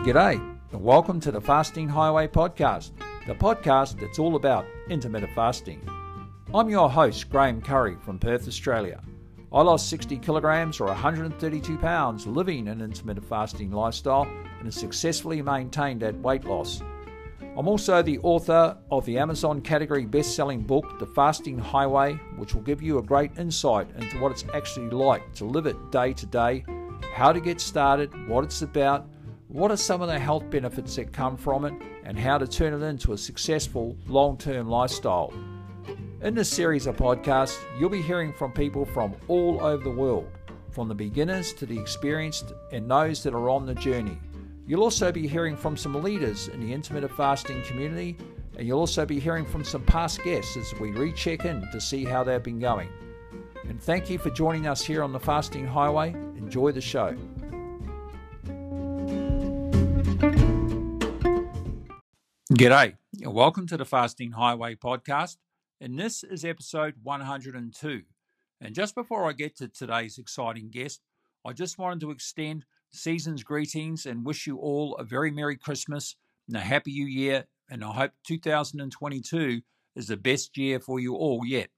G'day, and welcome to the Fasting Highway podcast, the podcast that's all about intermittent fasting. I'm your host, Graham Curry from Perth, Australia. I lost 60 kilograms or 132 pounds living an intermittent fasting lifestyle and have successfully maintained that weight loss. I'm also the author of the Amazon category best selling book, The Fasting Highway, which will give you a great insight into what it's actually like to live it day to day, how to get started, what it's about, what are some of the health benefits that come from it, and how to turn it into a successful long term lifestyle. In this series of podcasts, you'll be hearing from people from all over the world, from the beginners to the experienced and those that are on the journey. You'll also be hearing from some leaders in the intermittent fasting community, and you'll also be hearing from some past guests as we recheck in to see how they've been going. And thank you for joining us here on the Fasting Highway. Enjoy the show. G'day, welcome to the Fasting Highway podcast. And this is episode 102. And just before I get to today's exciting guest, I just wanted to extend season's greetings and wish you all a very Merry Christmas and a Happy New Year. And I hope 2022 is the best year for you all yet.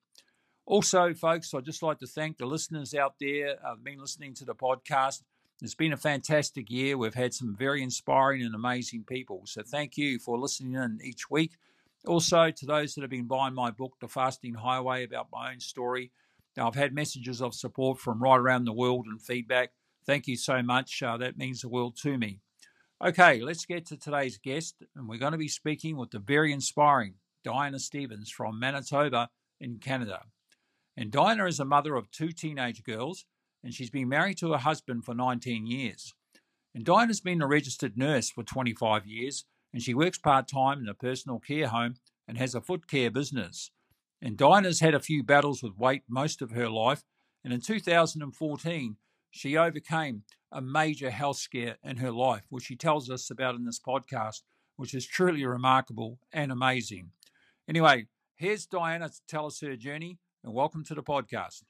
Also, folks, I'd just like to thank the listeners out there who've been listening to the podcast. It's been a fantastic year. We've had some very inspiring and amazing people. So thank you for listening in each week. Also, to those that have been buying my book, The Fasting Highway, about my own story. Now, I've had messages of support from right around the world and feedback. Thank you so much. Uh, that means the world to me. Okay, let's get to today's guest. And we're going to be speaking with the very inspiring Diana Stephens from Manitoba in Canada. And Diana is a mother of two teenage girls and she's been married to her husband for 19 years. And Diana's been a registered nurse for 25 years, and she works part time in a personal care home and has a foot care business. And Diana's had a few battles with weight most of her life, and in 2014, she overcame a major health scare in her life, which she tells us about in this podcast, which is truly remarkable and amazing. Anyway, here's Diana to tell us her journey, and welcome to the podcast.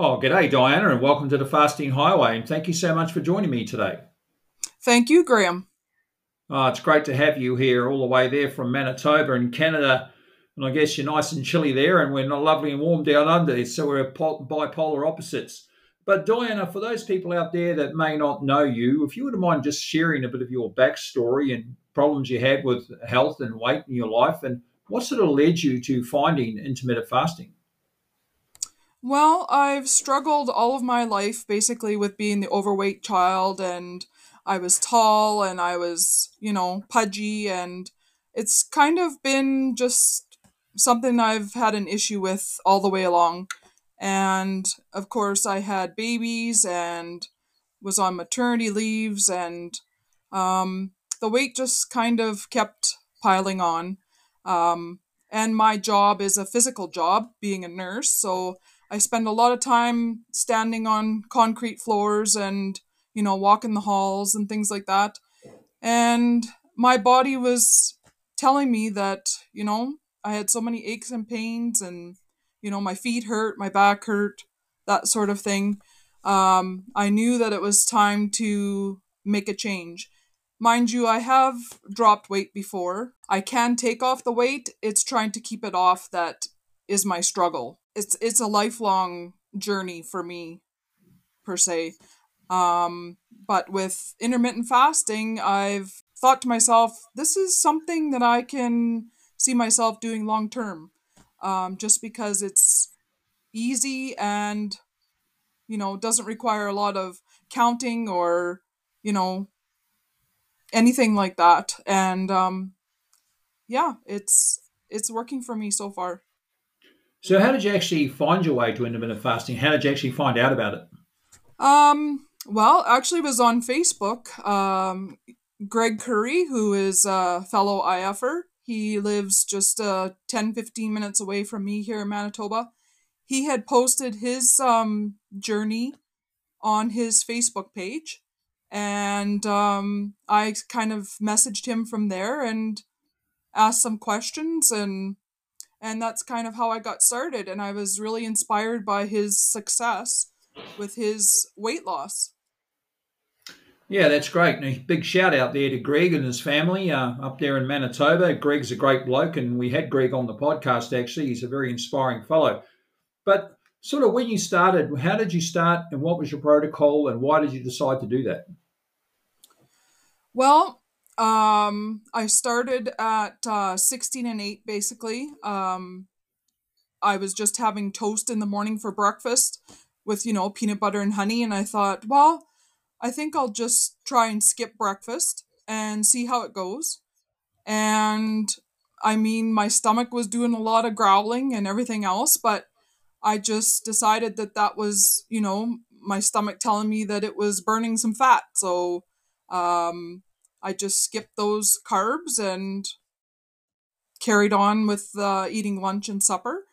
Oh, g'day, Diana, and welcome to the Fasting Highway. And thank you so much for joining me today. Thank you, Graham. Oh, it's great to have you here all the way there from Manitoba in Canada. And I guess you're nice and chilly there, and we're not lovely and warm down under. So we're bipolar opposites. But Diana, for those people out there that may not know you, if you wouldn't mind just sharing a bit of your backstory and problems you had with health and weight in your life, and what sort of led you to finding intermittent fasting? Well, I've struggled all of my life basically with being the overweight child, and I was tall and I was, you know, pudgy, and it's kind of been just something I've had an issue with all the way along. And of course, I had babies and was on maternity leaves, and um, the weight just kind of kept piling on. Um, and my job is a physical job, being a nurse, so I spend a lot of time standing on concrete floors and, you know, walking the halls and things like that. And my body was telling me that, you know, I had so many aches and pains and, you know, my feet hurt, my back hurt, that sort of thing. Um, I knew that it was time to make a change. Mind you, I have dropped weight before. I can take off the weight. It's trying to keep it off that is my struggle. It's it's a lifelong journey for me per se. Um but with intermittent fasting i've thought to myself this is something that i can see myself doing long term um, just because it's easy and you know doesn't require a lot of counting or you know anything like that. And um yeah it's it's working for me so far so, how did you actually find your way to intermittent fasting? How did you actually find out about it? Um, well, actually, it was on Facebook. Um, Greg Curry, who is a fellow IFer, he lives just uh, 10 15 minutes away from me here in Manitoba. He had posted his um, journey on his Facebook page, and um, I kind of messaged him from there and asked some questions and and that's kind of how I got started. And I was really inspired by his success with his weight loss. Yeah, that's great. And a big shout out there to Greg and his family uh, up there in Manitoba. Greg's a great bloke, and we had Greg on the podcast actually. He's a very inspiring fellow. But sort of when you started, how did you start and what was your protocol and why did you decide to do that? Well, um, I started at uh, 16 and 8 basically. Um, I was just having toast in the morning for breakfast with, you know, peanut butter and honey. And I thought, well, I think I'll just try and skip breakfast and see how it goes. And I mean, my stomach was doing a lot of growling and everything else, but I just decided that that was, you know, my stomach telling me that it was burning some fat. So um, I just skipped those carbs and carried on with uh, eating lunch and supper.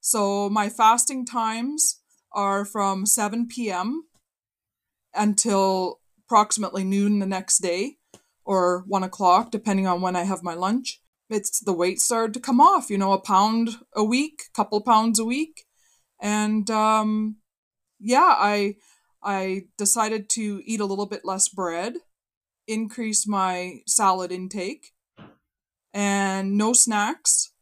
So my fasting times are from 7 p.m. until approximately noon the next day or 1 o'clock, depending on when I have my lunch. It's the weight started to come off, you know, a pound a week, couple pounds a week. And um, yeah, I I decided to eat a little bit less bread increase my salad intake and no snacks.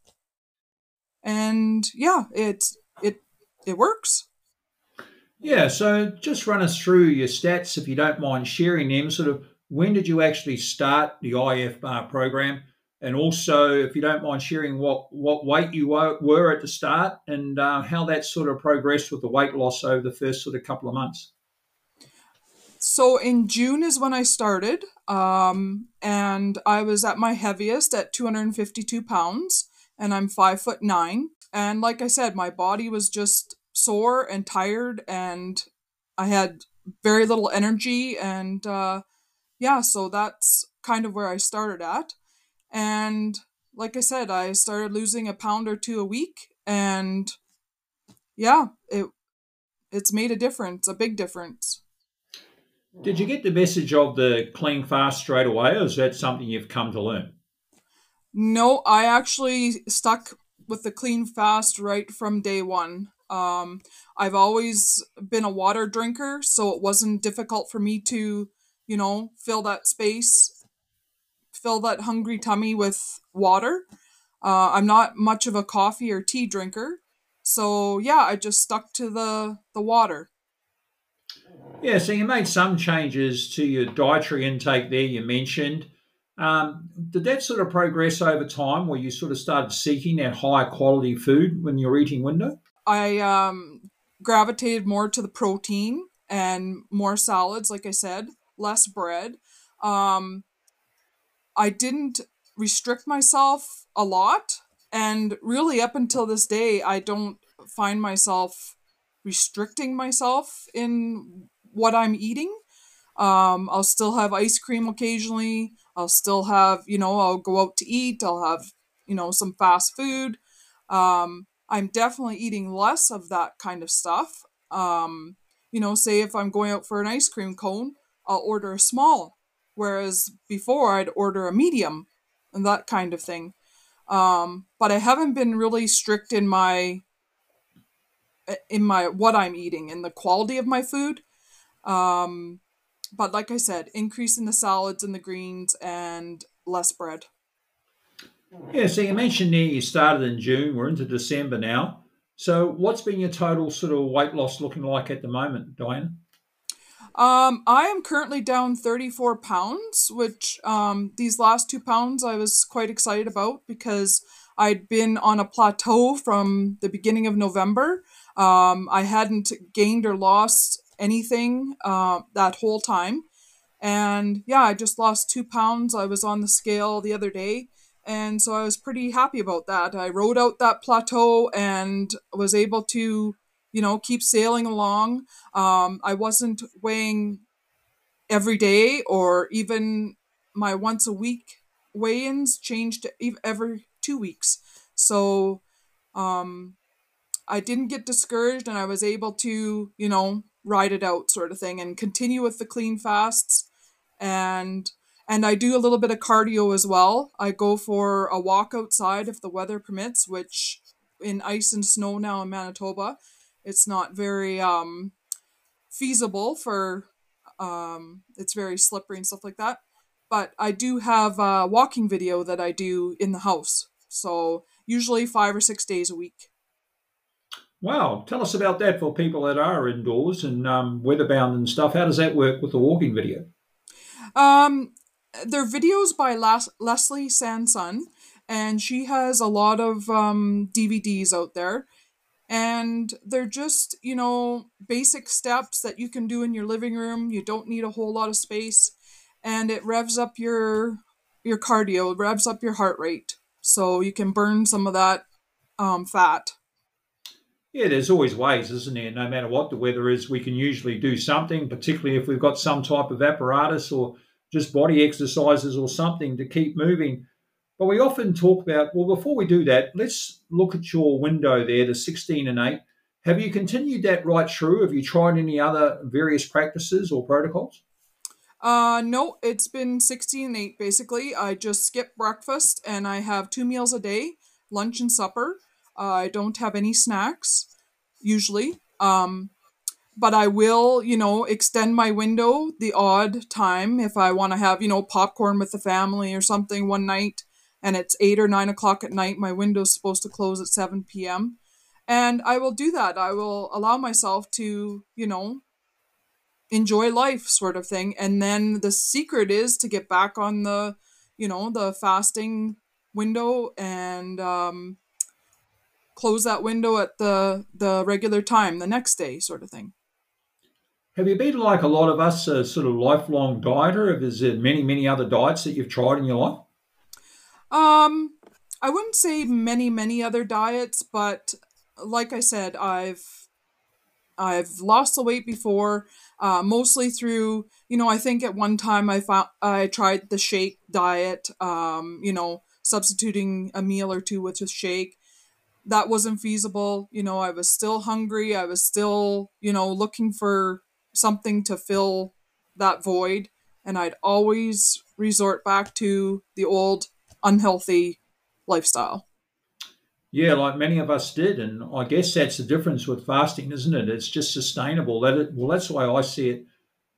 And yeah, it it it works. Yeah, so just run us through your stats if you don't mind sharing them. Sort of when did you actually start the IF bar program? And also, if you don't mind sharing what, what weight you were at the start and uh, how that sort of progressed with the weight loss over the first sort of couple of months. So in June is when I started, um, and I was at my heaviest at 252 pounds, and I'm five foot nine. And like I said, my body was just sore and tired, and I had very little energy, and uh, yeah, so that's kind of where I started at. And like I said, I started losing a pound or two a week, and yeah, it it's made a difference, a big difference. Did you get the message of the clean fast straight away, or is that something you've come to learn? No, I actually stuck with the clean fast right from day one. Um, I've always been a water drinker, so it wasn't difficult for me to, you know, fill that space, fill that hungry tummy with water. Uh, I'm not much of a coffee or tea drinker, so yeah, I just stuck to the the water. Yeah, so you made some changes to your dietary intake there, you mentioned. Um, did that sort of progress over time where you sort of started seeking that higher quality food when you're eating window? I um, gravitated more to the protein and more salads, like I said, less bread. Um, I didn't restrict myself a lot. And really, up until this day, I don't find myself restricting myself in what I'm eating. Um, I'll still have ice cream occasionally. I'll still have, you know, I'll go out to eat. I'll have, you know, some fast food. Um, I'm definitely eating less of that kind of stuff. Um, you know, say if I'm going out for an ice cream cone, I'll order a small, whereas before I'd order a medium and that kind of thing. Um, but I haven't been really strict in my in my what I'm eating and the quality of my food. Um, but like I said, increase in the salads and the greens and less bread. Yeah, so you mentioned there you started in June, we're into December now. So what's been your total sort of weight loss looking like at the moment, Diana? Um, I am currently down 34 pounds, which um, these last two pounds I was quite excited about because I'd been on a plateau from the beginning of November. Um, I hadn't gained or lost anything uh, that whole time. And yeah, I just lost two pounds. I was on the scale the other day. And so I was pretty happy about that. I rode out that plateau and was able to, you know, keep sailing along. Um, I wasn't weighing every day or even my once a week weigh ins changed every two weeks. So um, I didn't get discouraged and I was able to, you know, ride it out sort of thing and continue with the clean fasts and and I do a little bit of cardio as well. I go for a walk outside if the weather permits, which in ice and snow now in Manitoba, it's not very um, feasible for Um, it's very slippery and stuff like that. But I do have a walking video that I do in the house. So usually five or six days a week. Wow. Tell us about that for people that are indoors and um, weatherbound and stuff. How does that work with the walking video? Um, they're videos by Las- Leslie Sansone, and she has a lot of um, DVDs out there. And they're just, you know, basic steps that you can do in your living room. You don't need a whole lot of space. And it revs up your your cardio, revs up your heart rate. So you can burn some of that um, fat. Yeah, there's always ways, isn't there? No matter what the weather is, we can usually do something, particularly if we've got some type of apparatus or just body exercises or something to keep moving. But we often talk about, well, before we do that, let's look at your window there, the 16 and 8. Have you continued that right through? Have you tried any other various practices or protocols? Uh, no, it's been 16 and 8 basically. I just skip breakfast and I have two meals a day, lunch and supper. I don't have any snacks usually. Um, but I will, you know, extend my window the odd time if I want to have, you know, popcorn with the family or something one night and it's eight or nine o'clock at night. My window's supposed to close at 7 p.m. And I will do that. I will allow myself to, you know, enjoy life sort of thing. And then the secret is to get back on the, you know, the fasting window and um, close that window at the the regular time the next day sort of thing. Have you been like a lot of us a sort of lifelong dieter? Is there many many other diets that you've tried in your life? Um i wouldn't say many many other diets but like i said i've i've lost the weight before uh, mostly through you know i think at one time i found i tried the shake diet um you know substituting a meal or two with a shake that wasn't feasible. You know, I was still hungry. I was still, you know, looking for something to fill that void. And I'd always resort back to the old unhealthy lifestyle. Yeah, like many of us did. And I guess that's the difference with fasting, isn't it? It's just sustainable. That it, well, that's the way I see it.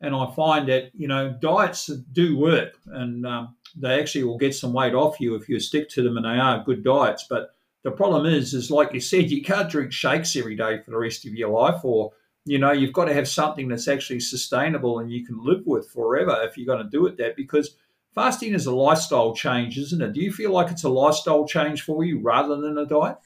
And I find that, you know, diets do work and um, they actually will get some weight off you if you stick to them and they are good diets. But the problem is, is like you said, you can't drink shakes every day for the rest of your life, or you know, you've got to have something that's actually sustainable and you can live with forever if you're going to do it that because fasting is a lifestyle change, isn't it? Do you feel like it's a lifestyle change for you rather than a diet?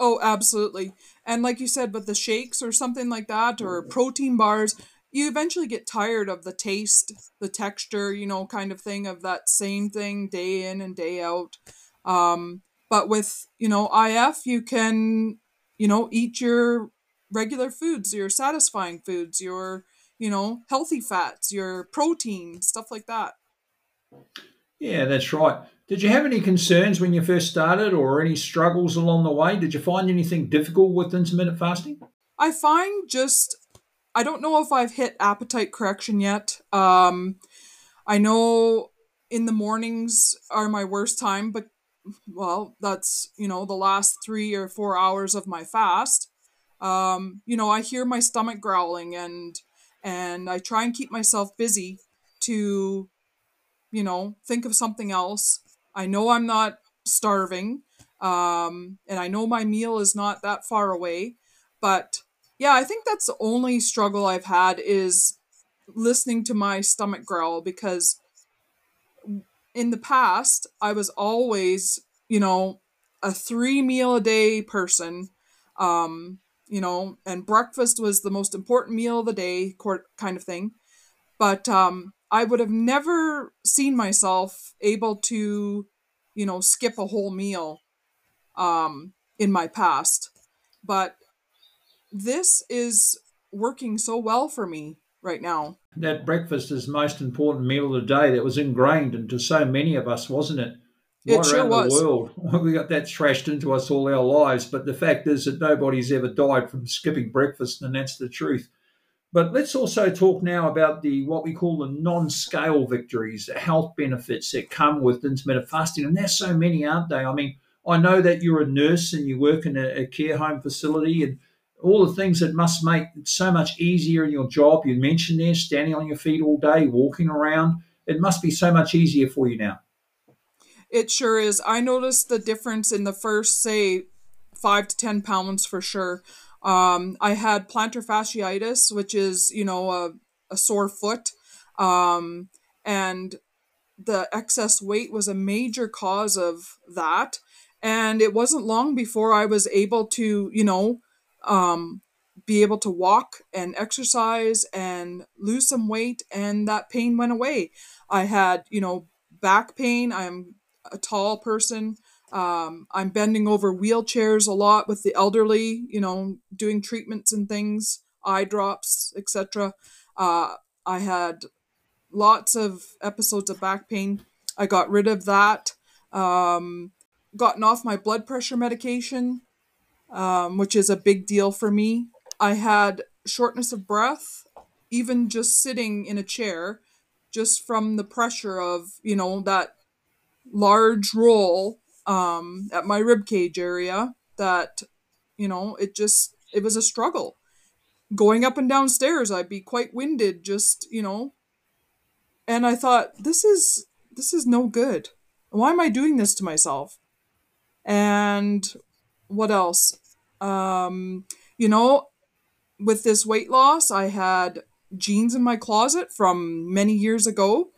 Oh, absolutely. And like you said, with the shakes or something like that, or protein bars, you eventually get tired of the taste, the texture, you know, kind of thing of that same thing day in and day out. Um, but with, you know, IF, you can, you know, eat your regular foods, your satisfying foods, your, you know, healthy fats, your protein, stuff like that. Yeah, that's right. Did you have any concerns when you first started or any struggles along the way? Did you find anything difficult with intermittent fasting? I find just I don't know if I've hit appetite correction yet. Um I know in the mornings are my worst time, but well, that's, you know, the last three or four hours of my fast. Um, you know, I hear my stomach growling and and I try and keep myself busy to, you know, think of something else. I know I'm not starving. Um, and I know my meal is not that far away. But yeah, I think that's the only struggle I've had is listening to my stomach growl because in the past, I was always, you know, a three meal a day person. Um, you know, and breakfast was the most important meal of the day, kind of thing. But um, I would have never seen myself able to, you know, skip a whole meal um, in my past. But this is working so well for me right now. That breakfast is the most important meal of the day. That was ingrained into so many of us, wasn't it? Right it sure around was. the world, we got that thrashed into us all our lives. But the fact is that nobody's ever died from skipping breakfast, and that's the truth. But let's also talk now about the what we call the non-scale victories, the health benefits that come with intermittent fasting, and there's so many, aren't they? I mean, I know that you're a nurse and you work in a, a care home facility, and all the things that must make it so much easier in your job. You mentioned there, standing on your feet all day, walking around. It must be so much easier for you now. It sure is. I noticed the difference in the first, say, five to 10 pounds for sure. Um, I had plantar fasciitis, which is, you know, a, a sore foot. Um, and the excess weight was a major cause of that. And it wasn't long before I was able to, you know, um, be able to walk and exercise and lose some weight, and that pain went away. I had, you know, back pain. I'm a tall person. Um, I'm bending over wheelchairs a lot with the elderly, you know, doing treatments and things, eye drops, etc. Uh, I had lots of episodes of back pain. I got rid of that. Um, gotten off my blood pressure medication, um, which is a big deal for me. I had shortness of breath, even just sitting in a chair, just from the pressure of, you know, that large roll um, at my rib cage area that, you know, it just, it was a struggle. Going up and down stairs, I'd be quite winded, just, you know, and I thought, this is, this is no good. Why am I doing this to myself? And what else? Um, you know, with this weight loss, I had jeans in my closet from many years ago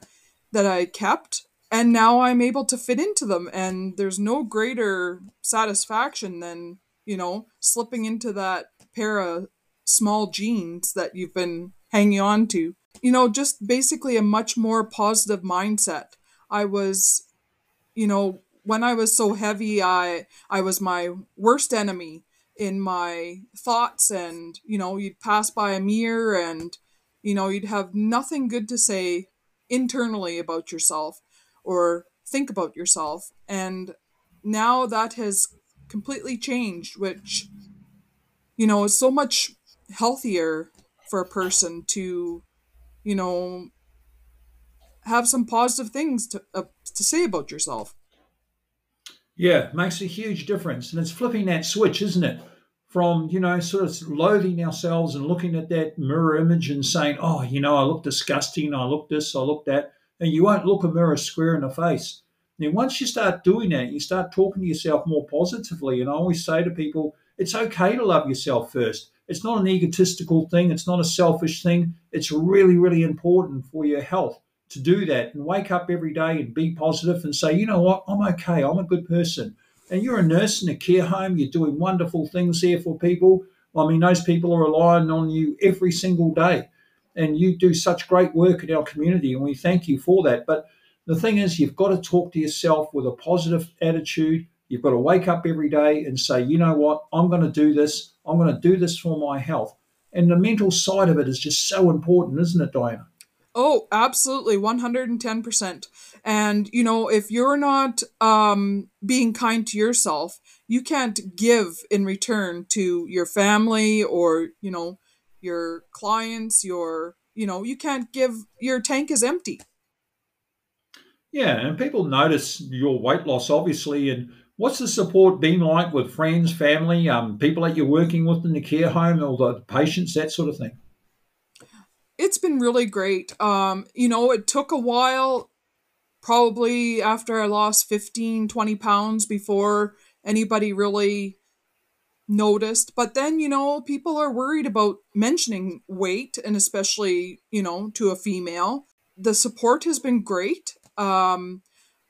that I kept and now I'm able to fit into them and there's no greater satisfaction than, you know, slipping into that pair of small jeans that you've been hanging on to. You know, just basically a much more positive mindset. I was, you know, when I was so heavy, I I was my worst enemy in my thoughts and, you know, you'd pass by a mirror and you know, you'd have nothing good to say internally about yourself or think about yourself. And now that has completely changed, which, you know, is so much healthier for a person to, you know, have some positive things to, uh, to say about yourself. Yeah, makes a huge difference. And it's flipping that switch, isn't it? From, you know, sort of loathing ourselves and looking at that mirror image and saying, oh, you know, I look disgusting, I look this, I look that, and you won't look a mirror square in the face. Then once you start doing that, you start talking to yourself more positively. And I always say to people, it's okay to love yourself first. It's not an egotistical thing. It's not a selfish thing. It's really, really important for your health to do that and wake up every day and be positive and say, you know what, I'm okay. I'm a good person. And you're a nurse in a care home. You're doing wonderful things there for people. I mean, those people are relying on you every single day and you do such great work in our community, and we thank you for that. But the thing is, you've got to talk to yourself with a positive attitude. You've got to wake up every day and say, you know what, I'm going to do this. I'm going to do this for my health. And the mental side of it is just so important, isn't it, Diana? Oh, absolutely, 110%. And, you know, if you're not um, being kind to yourself, you can't give in return to your family or, you know, your clients, your, you know, you can't give, your tank is empty. Yeah, and people notice your weight loss, obviously. And what's the support been like with friends, family, um, people that you're working with in the care home, all the patients, that sort of thing? It's been really great. Um, you know, it took a while, probably after I lost 15, 20 pounds before anybody really noticed. But then, you know, people are worried about mentioning weight and especially, you know, to a female. The support has been great. Um,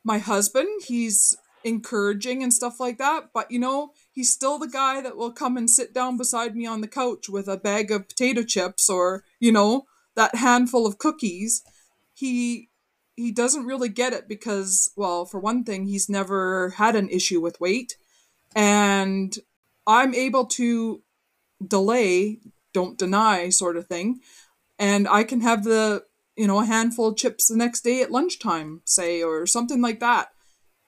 my husband, he's encouraging and stuff like that, but you know, he's still the guy that will come and sit down beside me on the couch with a bag of potato chips or, you know, that handful of cookies. He he doesn't really get it because well, for one thing, he's never had an issue with weight and I'm able to delay, don't deny sort of thing. And I can have the, you know, a handful of chips the next day at lunchtime, say, or something like that.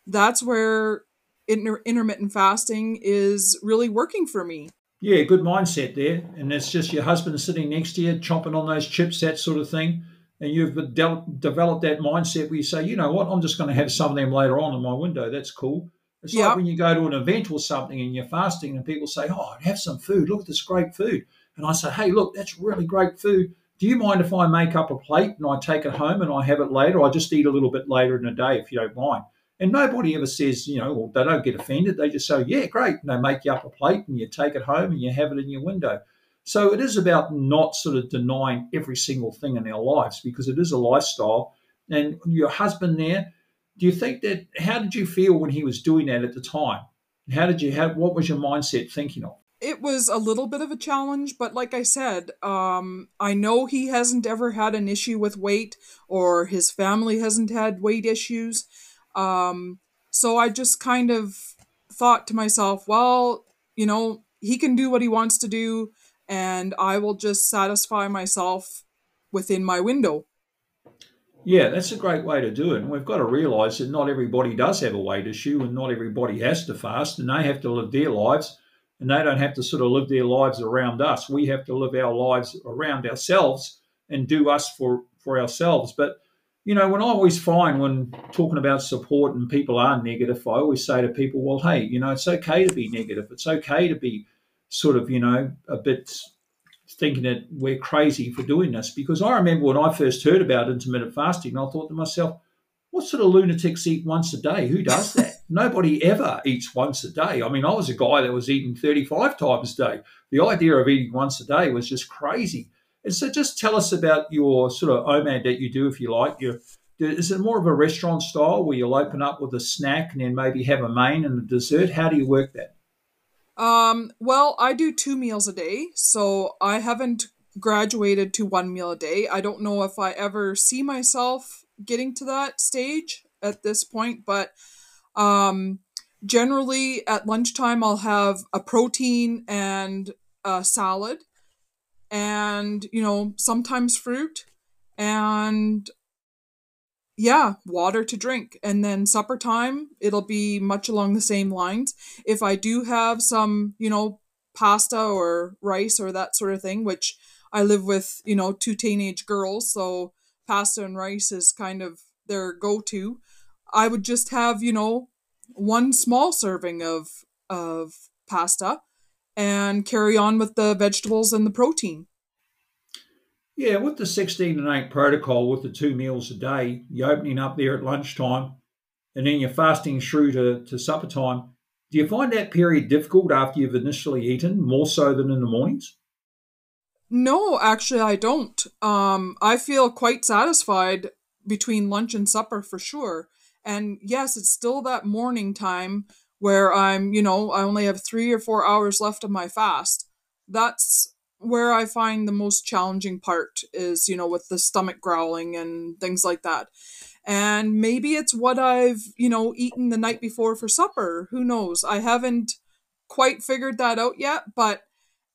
That's where inter- intermittent fasting is really working for me. Yeah, good mindset there. And it's just your husband sitting next to you, chomping on those chips, that sort of thing. And you've de- developed that mindset where you say, you know what, I'm just going to have some of them later on in my window. That's cool. It's Yeah. like when you go to an event or something and you're fasting and people say, Oh, have some food. Look at this great food. And I say, Hey, look, that's really great food. Do you mind if I make up a plate and I take it home and I have it later? I just eat a little bit later in the day if you don't mind. And nobody ever says, you know, they don't get offended. They just say, yeah, great. And they make you up a plate and you take it home and you have it in your window. So it is about not sort of denying every single thing in our lives because it is a lifestyle. And your husband there, do you think that, how did you feel when he was doing that at the time? How did you have, what was your mindset thinking of? It was a little bit of a challenge, but like I said, um, I know he hasn't ever had an issue with weight or his family hasn't had weight issues. Um, so I just kind of thought to myself, well, you know, he can do what he wants to do, and I will just satisfy myself within my window. Yeah, that's a great way to do it. And we've got to realise that not everybody does have a weight issue and not everybody has to fast and they have to live their lives and they don't have to sort of live their lives around us. We have to live our lives around ourselves and do us for, for ourselves. But, you know, when I always find when talking about support and people are negative, I always say to people, well, hey, you know, it's okay to be negative. It's okay to be sort of, you know, a bit thinking that we're crazy for doing this. Because I remember when I first heard about intermittent fasting, I thought to myself, what sort of lunatics eat once a day? Who does that? Nobody ever eats once a day. I mean, I was a guy that was eating 35 times a day. The idea of eating once a day was just crazy. And so just tell us about your sort of OMAD that you do, if you like. Your, is it more of a restaurant style where you'll open up with a snack and then maybe have a main and a dessert? How do you work that? Um, well, I do two meals a day, so I haven't graduated to one meal a day. I don't know if I ever see myself getting to that stage at this point, but um, generally at lunchtime I'll have a protein and a salad, and you know sometimes fruit, and yeah, water to drink. And then supper time, it'll be much along the same lines. If I do have some, you know, pasta or rice or that sort of thing, which I live with, you know, two teenage girls, so pasta and rice is kind of their go to. I would just have, you know, one small serving of of pasta and carry on with the vegetables and the protein. Yeah, with the 16 and 8 protocol, with the two meals a day, you're opening up there at lunchtime and then you're fasting through to, to supper time. Do you find that period difficult after you've initially eaten, more so than in the mornings? No, actually, I don't. Um, I feel quite satisfied between lunch and supper for sure. And yes, it's still that morning time where I'm, you know, I only have three or four hours left of my fast. That's where I find the most challenging part is, you know, with the stomach growling and things like that. And maybe it's what I've, you know, eaten the night before for supper. Who knows? I haven't quite figured that out yet, but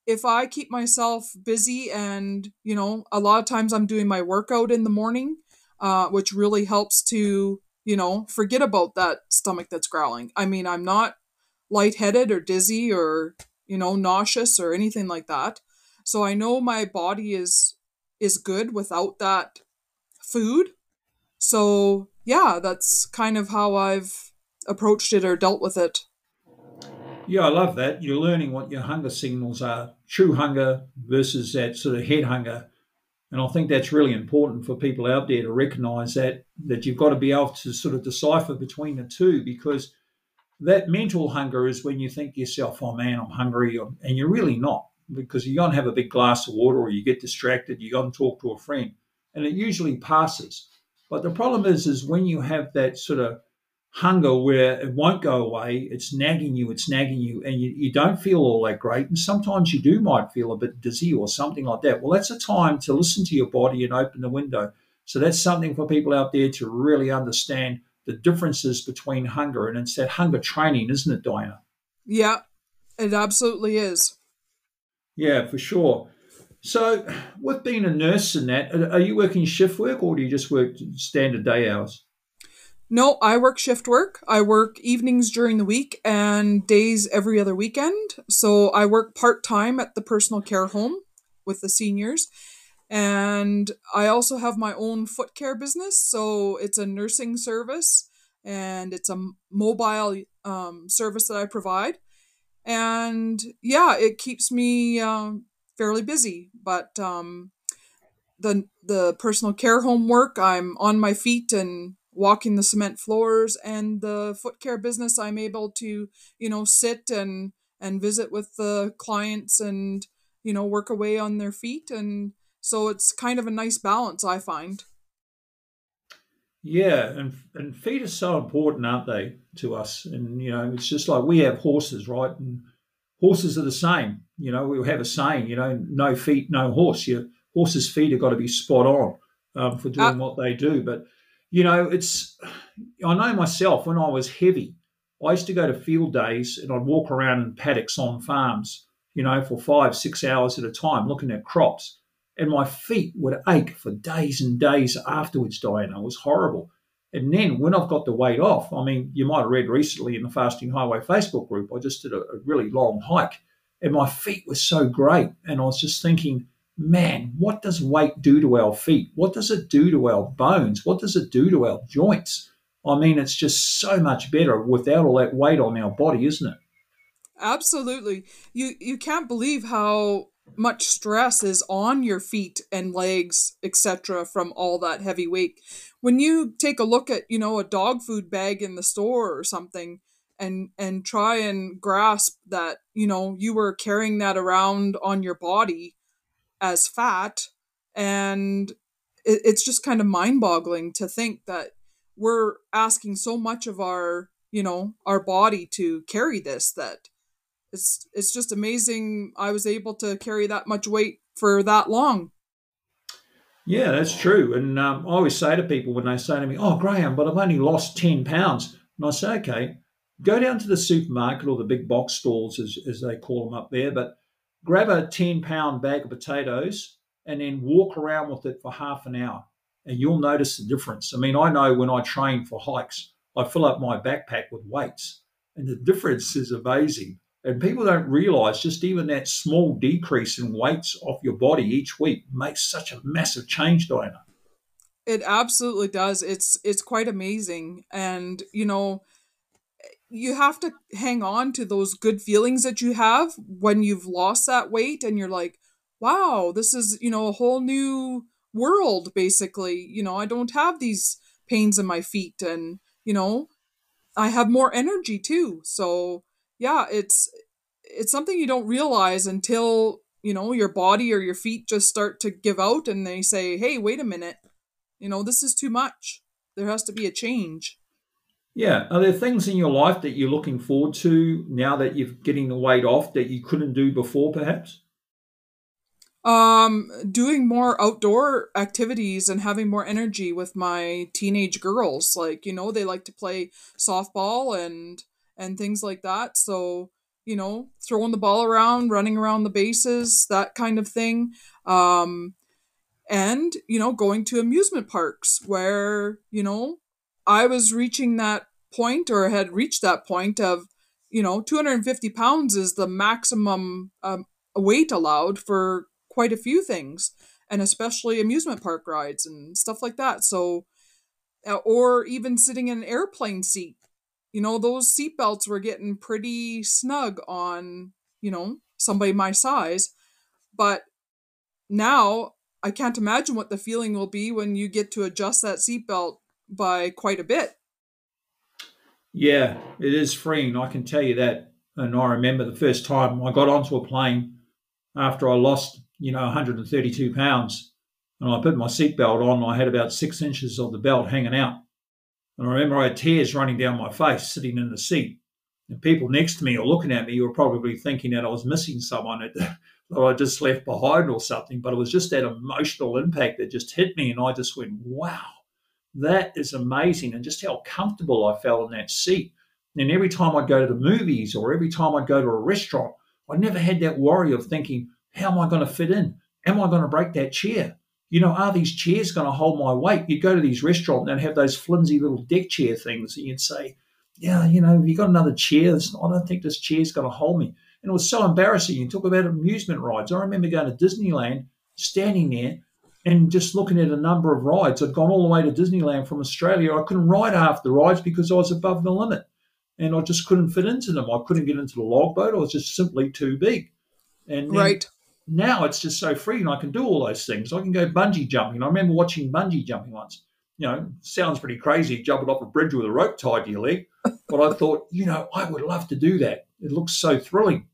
if I keep myself busy and, you know, a lot of times I'm doing my workout in the morning, uh, which really helps to, you know, forget about that stomach that's growling. I mean, I'm not lightheaded or dizzy or, you know, nauseous or anything like that. So I know my body is is good without that food. So yeah, that's kind of how I've approached it or dealt with it. Yeah, I love that. You're learning what your hunger signals are true hunger versus that sort of head hunger. And I think that's really important for people out there to recognize that that you've got to be able to sort of decipher between the two because that mental hunger is when you think to yourself, oh man, I'm hungry, and you're really not because you go and have a big glass of water or you get distracted, you go and talk to a friend, and it usually passes. But the problem is, is when you have that sort of hunger where it won't go away, it's nagging you, it's nagging you, and you, you don't feel all that great. And sometimes you do might feel a bit dizzy or something like that. Well, that's a time to listen to your body and open the window. So that's something for people out there to really understand the differences between hunger. And it's that hunger training, isn't it, Diana? Yeah, it absolutely is. Yeah, for sure. So, with being a nurse and that, are you working shift work or do you just work standard day hours? No, I work shift work. I work evenings during the week and days every other weekend. So I work part time at the personal care home with the seniors. And I also have my own foot care business. So it's a nursing service and it's a mobile um, service that I provide. And yeah, it keeps me um, fairly busy. But um, the the personal care home work, I'm on my feet and walking the cement floors, and the foot care business, I'm able to you know sit and and visit with the clients and you know work away on their feet. And so it's kind of a nice balance i find. Yeah and and feet are so important aren't they to us? And you know it's just like we have horses right? And horses are the same you know we have a saying you know no feet no horse. Your horse's feet have got to be spot on um, for doing uh, what they do. But you know it's i know myself when i was heavy I used to go to field days and I'd walk around in paddocks on farms, you know, for five, six hours at a time looking at crops. And my feet would ache for days and days afterwards, Diana. It was horrible. And then when I've got the weight off, I mean, you might have read recently in the Fasting Highway Facebook group, I just did a, a really long hike and my feet were so great. And I was just thinking, man, what does weight do to our feet? What does it do to our bones? What does it do to our joints? I mean, it's just so much better without all that weight on our body, isn't it? Absolutely. You you can't believe how much stress is on your feet and legs, etc., from all that heavy weight. When you take a look at, you know, a dog food bag in the store or something and and try and grasp that, you know, you were carrying that around on your body as fat and it, it's just kind of mind-boggling to think that we're asking so much of our you know our body to carry this that it's it's just amazing i was able to carry that much weight for that long. Yeah that's true and um, i always say to people when they say to me oh graham but i've only lost 10 pounds and i say okay go down to the supermarket or the big box stores as, as they call them up there but grab a 10 pound bag of potatoes and then walk around with it for half an hour and you'll notice the difference. I mean, I know when I train for hikes, I fill up my backpack with weights, and the difference is amazing. And people don't realize just even that small decrease in weights off your body each week makes such a massive change, Diana. It absolutely does. It's it's quite amazing. And you know, you have to hang on to those good feelings that you have when you've lost that weight and you're like, wow, this is, you know, a whole new world basically. You know i don't have these pains in my feet and you know i have more energy too. So yeah it's it's something you don't realize until you know your body or your feet just start to give out and they say hey wait a minute. You know this is too much. There has to be a change yeah are there things in your life that you're looking forward to now that you're getting the weight off that you couldn't do before perhaps um, doing more outdoor activities and having more energy with my teenage girls. Like, you know, they like to play softball and and things like that. So, you know, throwing the ball around, running around the bases, that kind of thing. Um, and, you know, going to amusement parks where, you know, I was reaching that point or had reached that point of, you know, 250 pounds is the maximum um, weight allowed for quite a few things, and especially amusement park rides and stuff like that. So, uh, or even sitting in an airplane seat. You know, those seatbelts were getting pretty snug on, you know, somebody my size. But now I can't imagine what the feeling will be when you get to adjust that seatbelt by quite a bit. Yeah, it is freeing. I can tell you that. And I remember the first time I got onto a plane after I lost you know, 132 pounds. And I put my seatbelt on, I had about six inches of the belt hanging out. And I remember I had tears running down my face sitting in the seat. And people next to me or looking at me were probably thinking that I was missing someone that, that I just left behind or something. But it was just that emotional impact that just hit me. And I just went, wow, that is amazing. And just how comfortable I felt in that seat. And every time I'd go to the movies or every time I'd go to a restaurant, I never had that worry of thinking, how am I going to fit in? Am I going to break that chair? You know, are these chairs going to hold my weight? You'd go to these restaurants and have those flimsy little deck chair things, and you'd say, Yeah, you know, have you got another chair? I don't think this chair's going to hold me. And it was so embarrassing. You talk about amusement rides. I remember going to Disneyland, standing there and just looking at a number of rides. I'd gone all the way to Disneyland from Australia. I couldn't ride half the rides because I was above the limit. and I just couldn't fit into them. I couldn't get into the log boat. I was just simply too big. And right now it's just so free, and I can do all those things. I can go bungee jumping. I remember watching bungee jumping once. You know, sounds pretty crazy jumping off a bridge with a rope tied to your leg, but I thought, you know, I would love to do that. It looks so thrilling.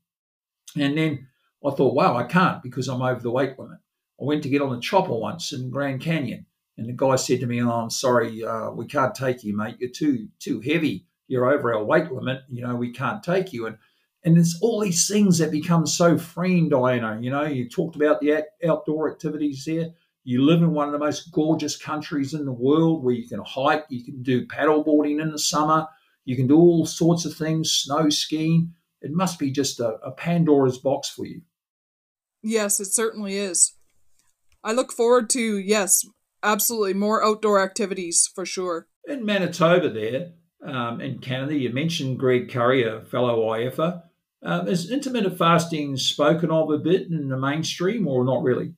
And then I thought, wow, I can't because I'm over the weight limit. I went to get on a chopper once in Grand Canyon, and the guy said to me, "Oh, I'm sorry, uh, we can't take you, mate. You're too too heavy. You're over our weight limit. You know, we can't take you." And and there's all these things that become so freeing, Diana. You know, you talked about the outdoor activities there. You live in one of the most gorgeous countries in the world where you can hike, you can do paddleboarding in the summer, you can do all sorts of things, snow skiing. It must be just a, a Pandora's box for you. Yes, it certainly is. I look forward to, yes, absolutely more outdoor activities for sure. In Manitoba, there um, in Canada, you mentioned Greg Currie, a fellow IFer. Um, is intermittent fasting spoken of a bit in the mainstream or not really?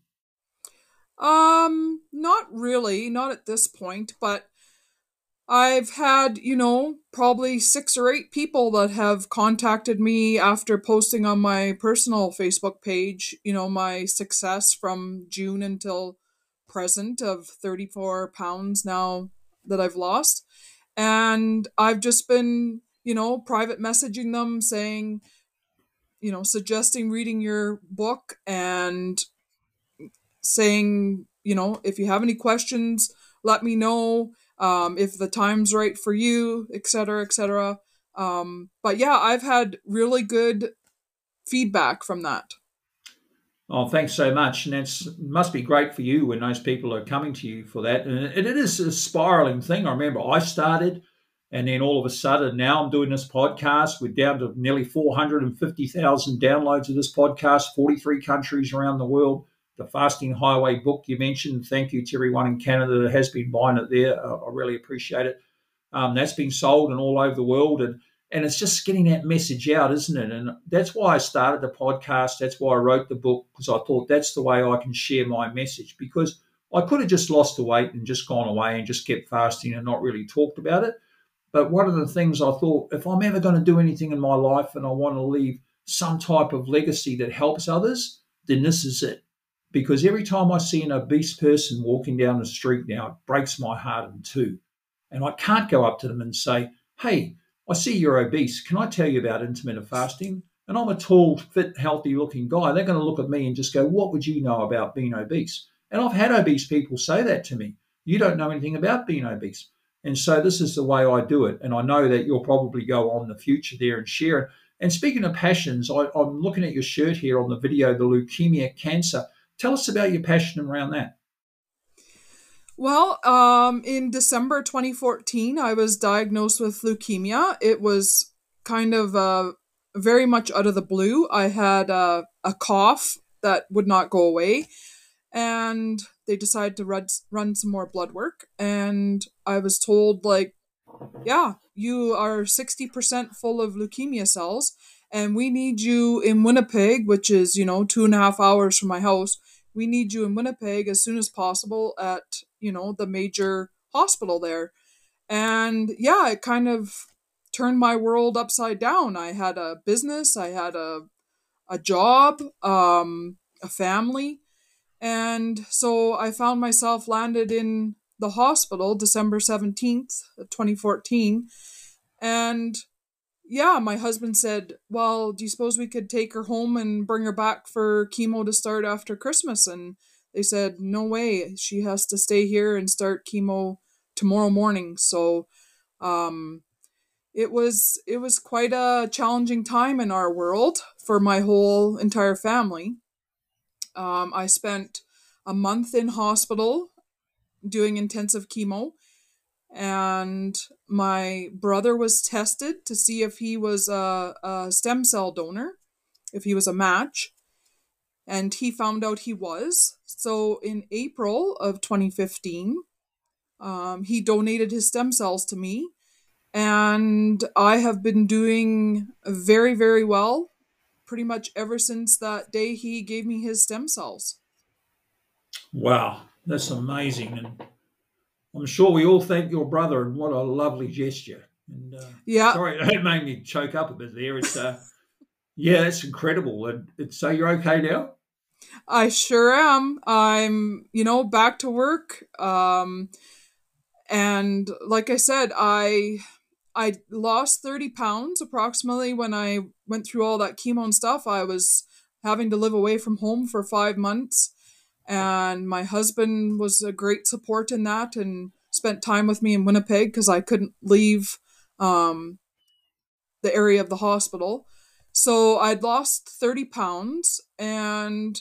Um, not really, not at this point, but I've had, you know, probably six or eight people that have contacted me after posting on my personal Facebook page, you know, my success from June until present of 34 pounds now that I've lost. And I've just been, you know, private messaging them saying, you know, suggesting reading your book and saying, you know, if you have any questions, let me know. Um, if the time's right for you, etc., etc. Um, but yeah, I've had really good feedback from that. Oh, thanks so much. And it must be great for you when those people are coming to you for that. And it is a spiraling thing. I remember I started and then all of a sudden, now I'm doing this podcast. We're down to nearly 450,000 downloads of this podcast, 43 countries around the world. The Fasting Highway book you mentioned, thank you to everyone in Canada that has been buying it there. I really appreciate it. Um, that's been sold and all over the world. And, and it's just getting that message out, isn't it? And that's why I started the podcast. That's why I wrote the book, because I thought that's the way I can share my message. Because I could have just lost the weight and just gone away and just kept fasting and not really talked about it. But one of the things I thought, if I'm ever going to do anything in my life and I want to leave some type of legacy that helps others, then this is it. Because every time I see an obese person walking down the street now, it breaks my heart in two. And I can't go up to them and say, hey, I see you're obese. Can I tell you about intermittent fasting? And I'm a tall, fit, healthy looking guy. They're going to look at me and just go, What would you know about being obese? And I've had obese people say that to me. You don't know anything about being obese. And so this is the way I do it. And I know that you'll probably go on the future there and share it. And speaking of passions, I, am looking at your shirt here on the video, the leukemia cancer. Tell us about your passion around that. Well, um, in December 2014, I was diagnosed with leukemia. It was kind of uh, very much out of the blue. I had a cough that would not go away. And they decided to run, run some more blood work and i was told like yeah you are 60% full of leukemia cells and we need you in winnipeg which is you know two and a half hours from my house. We need you in winnipeg as soon as possible at you know the major hospital there. And yeah it kind of turned my world upside down. I had a business i had a a job um a family. And so I found myself landed in the hospital December 17th, 2014. And yeah, my husband said, Well, do you suppose we could take her home and bring her back for chemo to start after Christmas? And they said, No way. She has to stay here and start chemo tomorrow morning. So um it was it was quite a challenging time in our world for my whole entire family. Um, I spent a month in hospital doing intensive chemo, and my brother was tested to see if he was a, a stem cell donor, if he was a match, and he found out he was. So in April of 2015, um, he donated his stem cells to me, and I have been doing very, very well pretty much ever since that day he gave me his stem cells. Wow, that's amazing. And I'm sure we all thank your brother, and what a lovely gesture. And uh, yeah, sorry, it made me choke up a bit there. It's uh, yeah, it's incredible. And it's, so you're okay now? I sure am. I'm, you know, back to work. Um, and like I said, I I lost 30 pounds approximately when I went through all that chemo and stuff. I was having to live away from home for five months. And my husband was a great support in that and spent time with me in Winnipeg because I couldn't leave um, the area of the hospital. So I'd lost 30 pounds. And,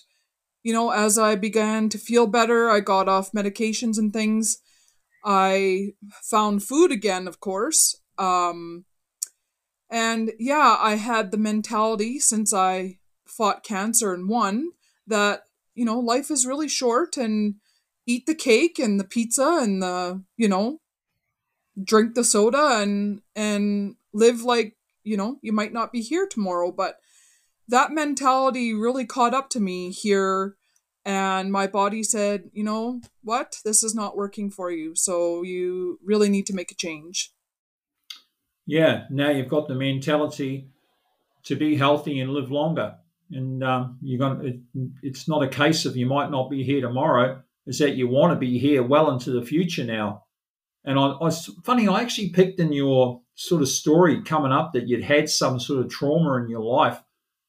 you know, as I began to feel better, I got off medications and things. I found food again, of course. Um, and yeah, I had the mentality since I fought cancer and won that, you know, life is really short and eat the cake and the pizza and the, you know, drink the soda and and live like, you know, you might not be here tomorrow, but that mentality really caught up to me here and my body said, you know what, this is not working for you. So you really need to make a change. Yeah, now you've got the mentality to be healthy and live longer. And um, you're going. It, it's not a case of you might not be here tomorrow. Is that you want to be here well into the future now. And I, I funny, I actually picked in your sort of story coming up that you'd had some sort of trauma in your life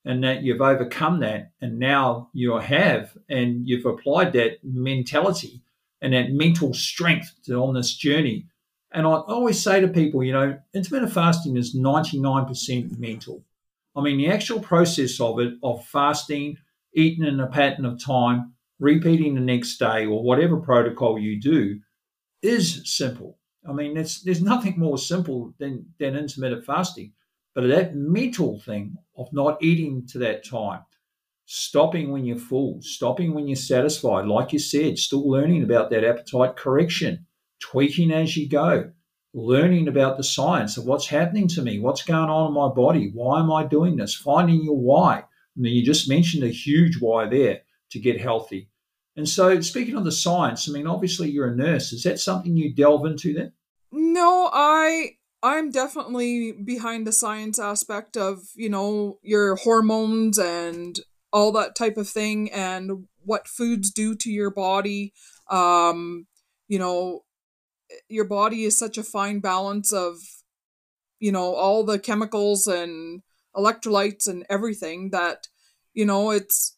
and that you've overcome that and now you have and you've applied that mentality and that mental strength to, on this journey and i always say to people you know intermittent fasting is 99% mental i mean the actual process of it of fasting eating in a pattern of time repeating the next day or whatever protocol you do is simple. I mean there's nothing more simple than, than intermittent fasting. But that mental thing of not eating to that time, stopping when you're full, stopping when you're satisfied, like you said, still learning about that appetite correction, tweaking as you go, learning about the science of what's happening to me, what's going on in my body, why am I doing this, finding your why. I mean, you just mentioned a huge why there to get healthy. And so, speaking of the science, I mean, obviously you're a nurse. Is that something you delve into then? No, I I'm definitely behind the science aspect of, you know, your hormones and all that type of thing and what foods do to your body. Um, you know, your body is such a fine balance of, you know, all the chemicals and electrolytes and everything that, you know, it's,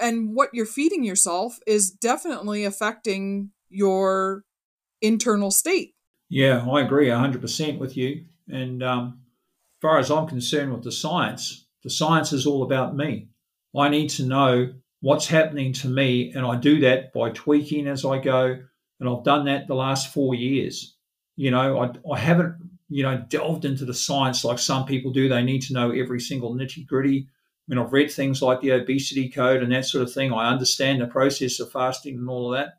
and what you're feeding yourself is definitely affecting your internal state yeah, I agree 100% with you. And um, as far as I'm concerned with the science, the science is all about me. I need to know what's happening to me, and I do that by tweaking as I go. And I've done that the last four years. You know, I, I haven't, you know, delved into the science like some people do. They need to know every single nitty gritty. I mean, I've read things like the obesity code and that sort of thing. I understand the process of fasting and all of that.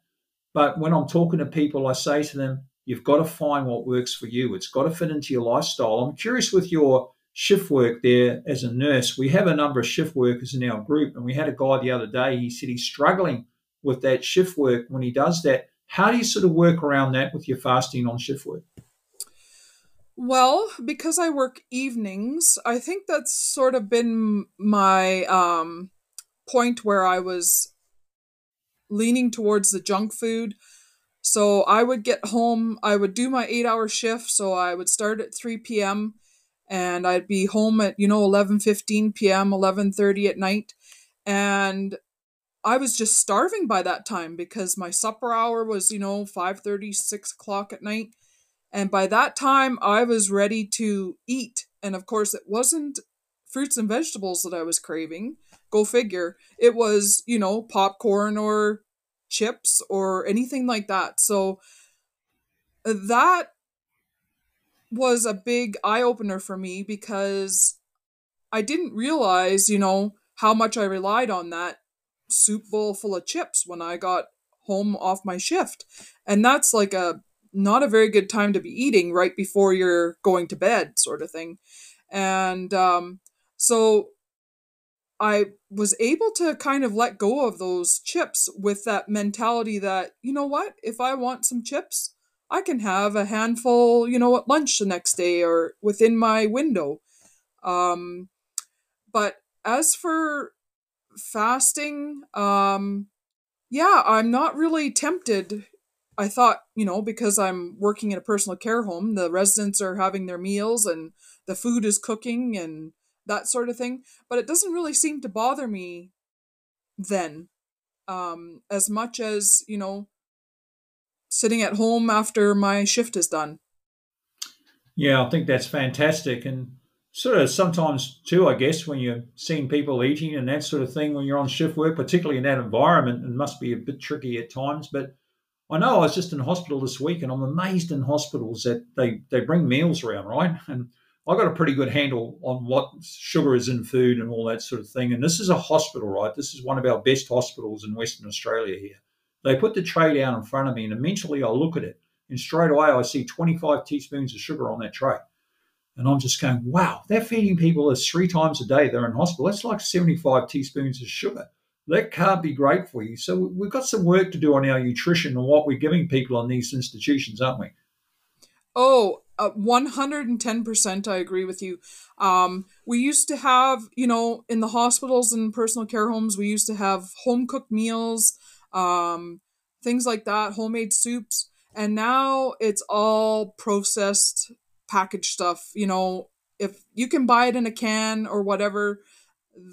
But when I'm talking to people, I say to them, You've got to find what works for you. It's got to fit into your lifestyle. I'm curious with your shift work there as a nurse. We have a number of shift workers in our group, and we had a guy the other day. He said he's struggling with that shift work when he does that. How do you sort of work around that with your fasting on shift work? Well, because I work evenings, I think that's sort of been my um, point where I was leaning towards the junk food. So I would get home, I would do my eight hour shift. So I would start at 3 p.m. and I'd be home at, you know, 11 15 p.m., 11 30 at night. And I was just starving by that time because my supper hour was, you know, 5 30, 6 o'clock at night. And by that time, I was ready to eat. And of course, it wasn't fruits and vegetables that I was craving. Go figure. It was, you know, popcorn or chips or anything like that. So uh, that was a big eye opener for me because I didn't realize, you know, how much I relied on that soup bowl full of chips when I got home off my shift. And that's like a not a very good time to be eating right before you're going to bed sort of thing. And um so I was able to kind of let go of those chips with that mentality that, you know what, if I want some chips, I can have a handful, you know, at lunch the next day or within my window. Um, but as for fasting, um, yeah, I'm not really tempted. I thought, you know, because I'm working in a personal care home, the residents are having their meals and the food is cooking and that sort of thing. But it doesn't really seem to bother me then um, as much as, you know, sitting at home after my shift is done. Yeah, I think that's fantastic. And sort of sometimes too, I guess, when you're seeing people eating and that sort of thing when you're on shift work, particularly in that environment, it must be a bit tricky at times. But I know I was just in hospital this week and I'm amazed in hospitals that they, they bring meals around, right? And I got a pretty good handle on what sugar is in food and all that sort of thing. And this is a hospital, right? This is one of our best hospitals in Western Australia here. They put the tray down in front of me, and immediately I look at it, and straight away I see 25 teaspoons of sugar on that tray. And I'm just going, wow, they're feeding people this three times a day. They're in hospital. That's like 75 teaspoons of sugar. That can't be great for you. So we've got some work to do on our nutrition and what we're giving people in these institutions, aren't we? Oh, uh, 110% I agree with you. Um, we used to have, you know, in the hospitals and personal care homes, we used to have home cooked meals um, things like that, homemade soups. And now it's all processed packaged stuff. You know, if you can buy it in a can or whatever,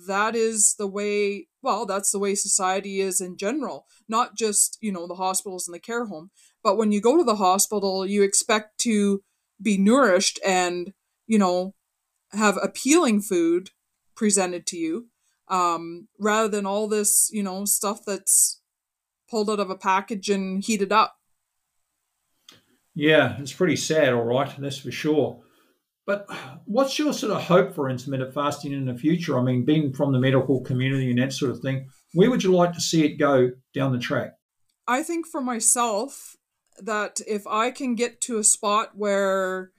that is the way, well, that's the way society is in general, not just, you know, the hospitals and the care home. But when you go to the hospital, you expect to be nourished and, you know, have appealing food presented to you um, rather than all this, you know, stuff that's pulled out of a package and heated up. Yeah, it's pretty sad, all right, that's for sure. But what's your sort of hope for intermittent fasting in the future? I mean, being from the medical community and that sort of thing, where would you like to see it go down the track? I think for myself that if I can get to a spot where,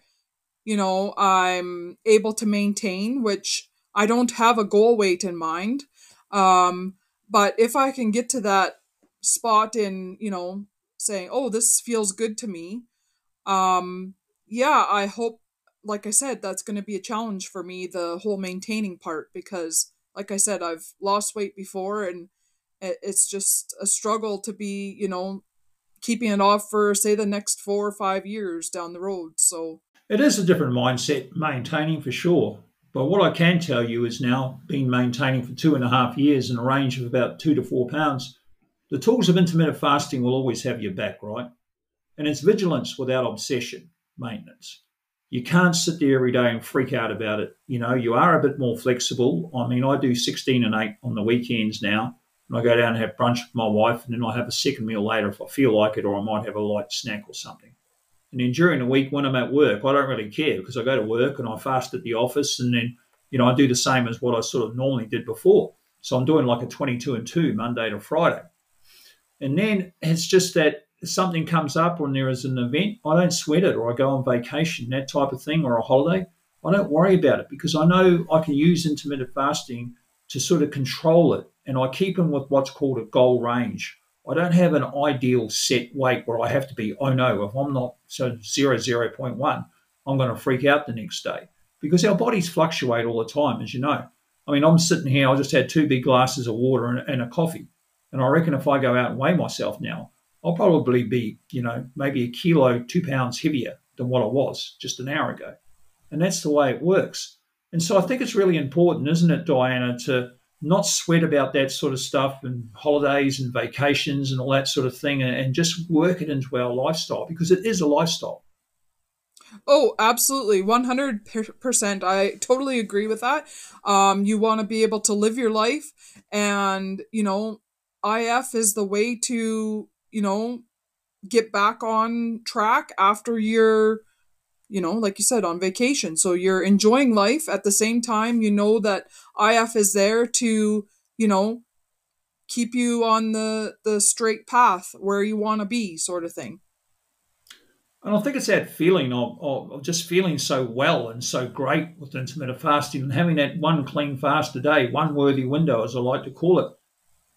you know, I'm able to maintain, which I don't have a goal weight in mind, um, but if I can get to that spot in you know saying oh this feels good to me um yeah i hope like i said that's going to be a challenge for me the whole maintaining part because like i said i've lost weight before and it's just a struggle to be you know keeping it off for say the next four or five years down the road so it is a different mindset maintaining for sure but what i can tell you is now been maintaining for two and a half years in a range of about two to four pounds the tools of intermittent fasting will always have your back, right? And it's vigilance without obsession, maintenance. You can't sit there every day and freak out about it. You know, you are a bit more flexible. I mean, I do 16 and 8 on the weekends now. And I go down and have brunch with my wife, and then I have a second meal later if I feel like it, or I might have a light snack or something. And then during the week when I'm at work, I don't really care because I go to work and I fast at the office, and then you know I do the same as what I sort of normally did before. So I'm doing like a 22 and 2 Monday to Friday. And then it's just that something comes up when there is an event, I don't sweat it or I go on vacation, that type of thing, or a holiday. I don't worry about it because I know I can use intermittent fasting to sort of control it. And I keep them with what's called a goal range. I don't have an ideal set weight where I have to be, oh no, if I'm not so 0, 0.1, I'm going to freak out the next day because our bodies fluctuate all the time, as you know. I mean, I'm sitting here, I just had two big glasses of water and, and a coffee. And I reckon if I go out and weigh myself now, I'll probably be, you know, maybe a kilo, two pounds heavier than what I was just an hour ago. And that's the way it works. And so I think it's really important, isn't it, Diana, to not sweat about that sort of stuff and holidays and vacations and all that sort of thing and, just work it into our lifestyle because it is a lifestyle. Oh, absolutely. 100%. I totally agree with that. Um, you want to be able to live your life and, you know, IF is the way to, you know, get back on track after you're, you know, like you said, on vacation. So you're enjoying life at the same time. You know that IF is there to, you know, keep you on the the straight path where you want to be, sort of thing. And I think it's that feeling of, of, just feeling so well and so great with intermittent fasting and having that one clean fast a day, one worthy window, as I like to call it,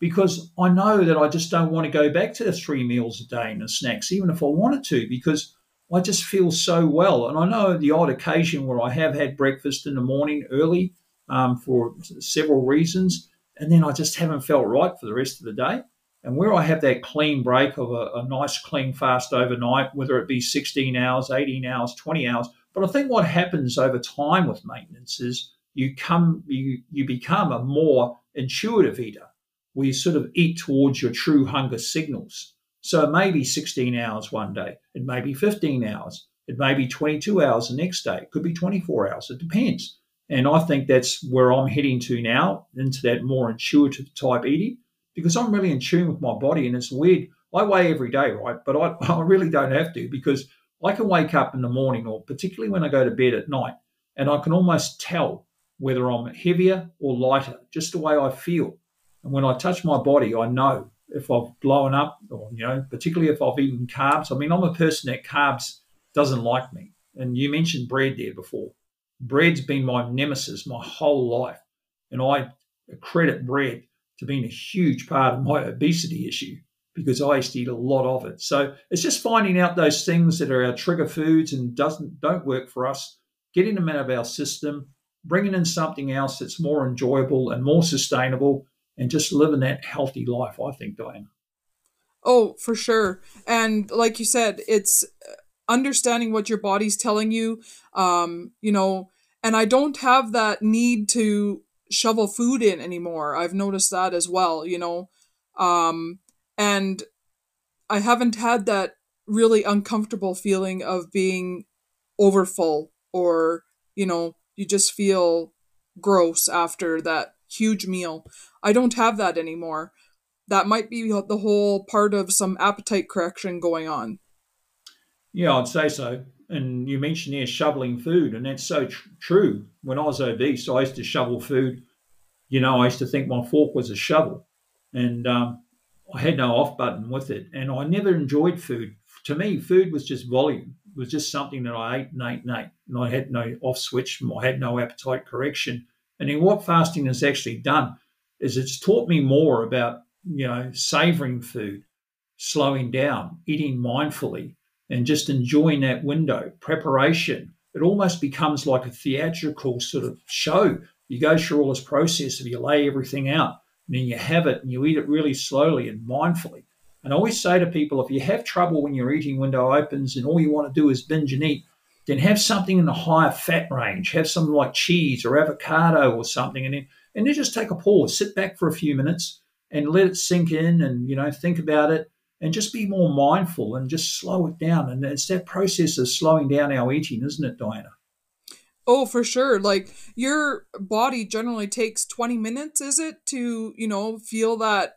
because I know that I just don't want to go back to the three meals a day and the snacks, even if I wanted to, because I just feel so well. And I know the odd occasion where I have had breakfast in the morning early um, for several reasons, and then I just haven't felt right for the rest of the day. And where I have that clean break of a, a nice clean fast overnight, whether it be 16 hours, 18 hours, 20 hours, but I think what happens over time with maintenance is you come you you become a more intuitive eater where you sort of eat towards your true hunger signals. So it may be 16 hours one day, it may be 15 hours, it may be 22 hours the next day, it could be 24 hours, it depends. And I think that's where I'm heading to now, into that more intuitive type eating, because I'm really in tune with my body. And it's weird. I weigh every day, right? But I, I really don't have to because I can wake up in the morning, or particularly when I go to bed at night, and I can almost tell whether I'm heavier or lighter, just the way I feel. And when I touch my body, I know if I've blown up, or you know, particularly if I've eaten carbs. I mean, I'm a person that carbs doesn't like me. And you mentioned bread there before. Bread's been my nemesis my whole life, and I credit bread to being a huge part of my obesity issue because I used to eat a lot of it. So it's just finding out those things that are our trigger foods and doesn't don't work for us, getting them out of our system, bringing in something else that's more enjoyable and more sustainable, and just living that healthy life, I think, Diana. Oh, for sure. And like you said, it's uh, understanding what your body's telling you. Um, you know, and I don't have that need to shovel food in anymore. I've noticed that as well, you know. Um, and I haven't had that really uncomfortable feeling of being overfull or, you know, you just feel gross after that huge meal. I don't have that anymore. That might be the whole part of some appetite correction going on. Yeah, I'd say so. And you mentioned there shoveling food, and that's so tr- true. When I was obese, I used to shovel food. You know, I used to think my fork was a shovel, and um, I had no off button with it. And I never enjoyed food. To me, food was just volume. It was just something that I ate and ate and ate. And I had no off switch. I had no appetite correction. And then what fasting has actually done is it's taught me more about, you know, savoring food, slowing down, eating mindfully, and just enjoying that window. Preparation. It almost becomes like a theatrical sort of show. You go through all this process of you lay everything out, and then you have it and you eat it really slowly and mindfully. And I always say to people, if you have trouble when your eating window opens and all you want to do is binge and eat, then have something in the higher fat range. Have something like cheese or avocado or something, and then and then just take a pause, sit back for a few minutes, and let it sink in, and you know think about it, and just be more mindful and just slow it down. And it's that process of slowing down our eating, isn't it, Diana? Oh, for sure. Like your body generally takes 20 minutes, is it, to, you know, feel that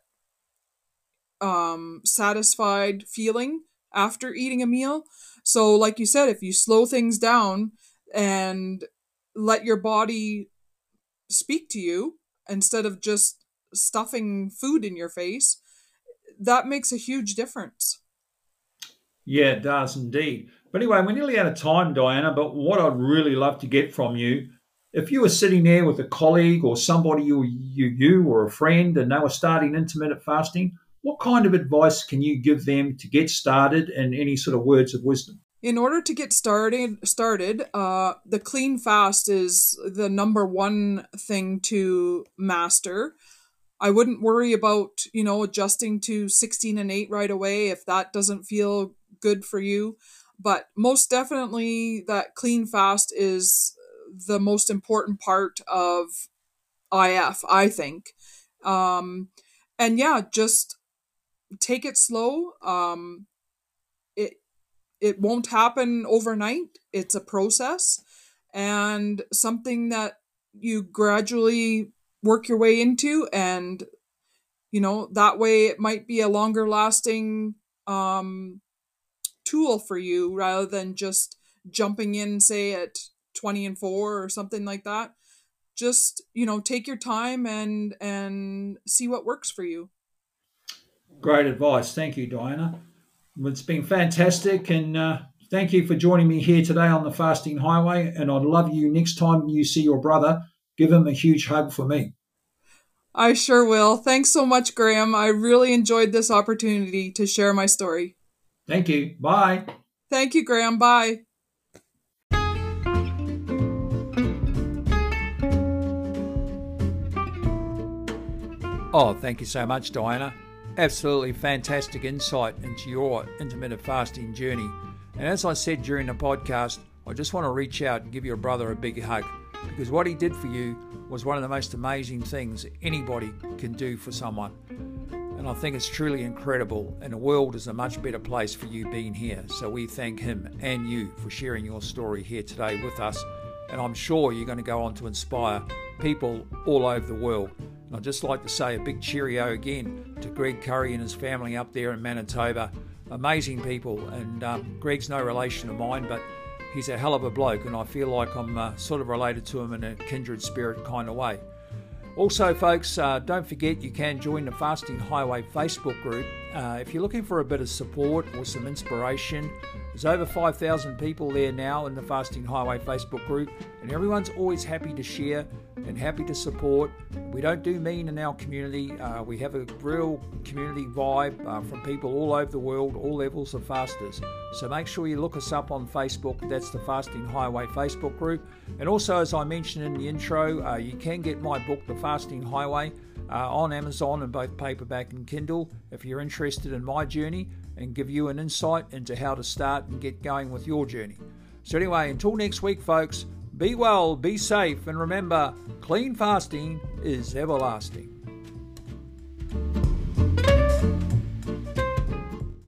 um satisfied feeling after eating a meal. So, like you said, if you slow things down and let your body speak to you instead of just stuffing food in your face, that makes a huge difference. Yeah, it does indeed. But anyway, we're nearly out of time, Diana. But what I'd really love to get from you, if you were sitting there with a colleague or somebody you you, you or a friend and they were starting intermittent fasting, what kind of advice can you give them to get started and any sort of words of wisdom? In order to get started, started, uh, the clean fast is the number one thing to master. I wouldn't worry about, you know, adjusting to 16 and 8 right away if that doesn't feel good for you. But most definitely, that clean fast is the most important part of IF, I think. Um, and yeah, just take it slow. Um, it it won't happen overnight. It's a process and something that you gradually work your way into and you know that way it might be a longer lasting um, tool for you rather than just jumping in say at 20 and 4 or something like that just you know take your time and and see what works for you Great advice. Thank you, Diana. It's been fantastic. And uh, thank you for joining me here today on the Fasting Highway. And I'd love you next time you see your brother, give him a huge hug for me. I sure will. Thanks so much, Graham. I really enjoyed this opportunity to share my story. Thank you. Bye. Thank you, Graham. Bye. Oh, thank you so much, Diana. Absolutely fantastic insight into your intermittent fasting journey. And as I said during the podcast, I just want to reach out and give your brother a big hug because what he did for you was one of the most amazing things anybody can do for someone. And I think it's truly incredible, and the world is a much better place for you being here. So we thank him and you for sharing your story here today with us. And I'm sure you're going to go on to inspire people all over the world. And I'd just like to say a big cheerio again to Greg Currie and his family up there in Manitoba. Amazing people, and um, Greg's no relation of mine, but he's a hell of a bloke, and I feel like I'm uh, sort of related to him in a kindred spirit kind of way. Also, folks, uh, don't forget you can join the Fasting Highway Facebook group. Uh, if you're looking for a bit of support or some inspiration, there's over 5,000 people there now in the Fasting Highway Facebook group, and everyone's always happy to share and happy to support. We don't do mean in our community. Uh, we have a real community vibe uh, from people all over the world, all levels of fasters. So make sure you look us up on Facebook. That's the Fasting Highway Facebook group. And also, as I mentioned in the intro, uh, you can get my book, The Fasting Highway, uh, on Amazon in both paperback and Kindle if you're interested in my journey and give you an insight into how to start and get going with your journey. So, anyway, until next week, folks, be well, be safe, and remember clean fasting is everlasting.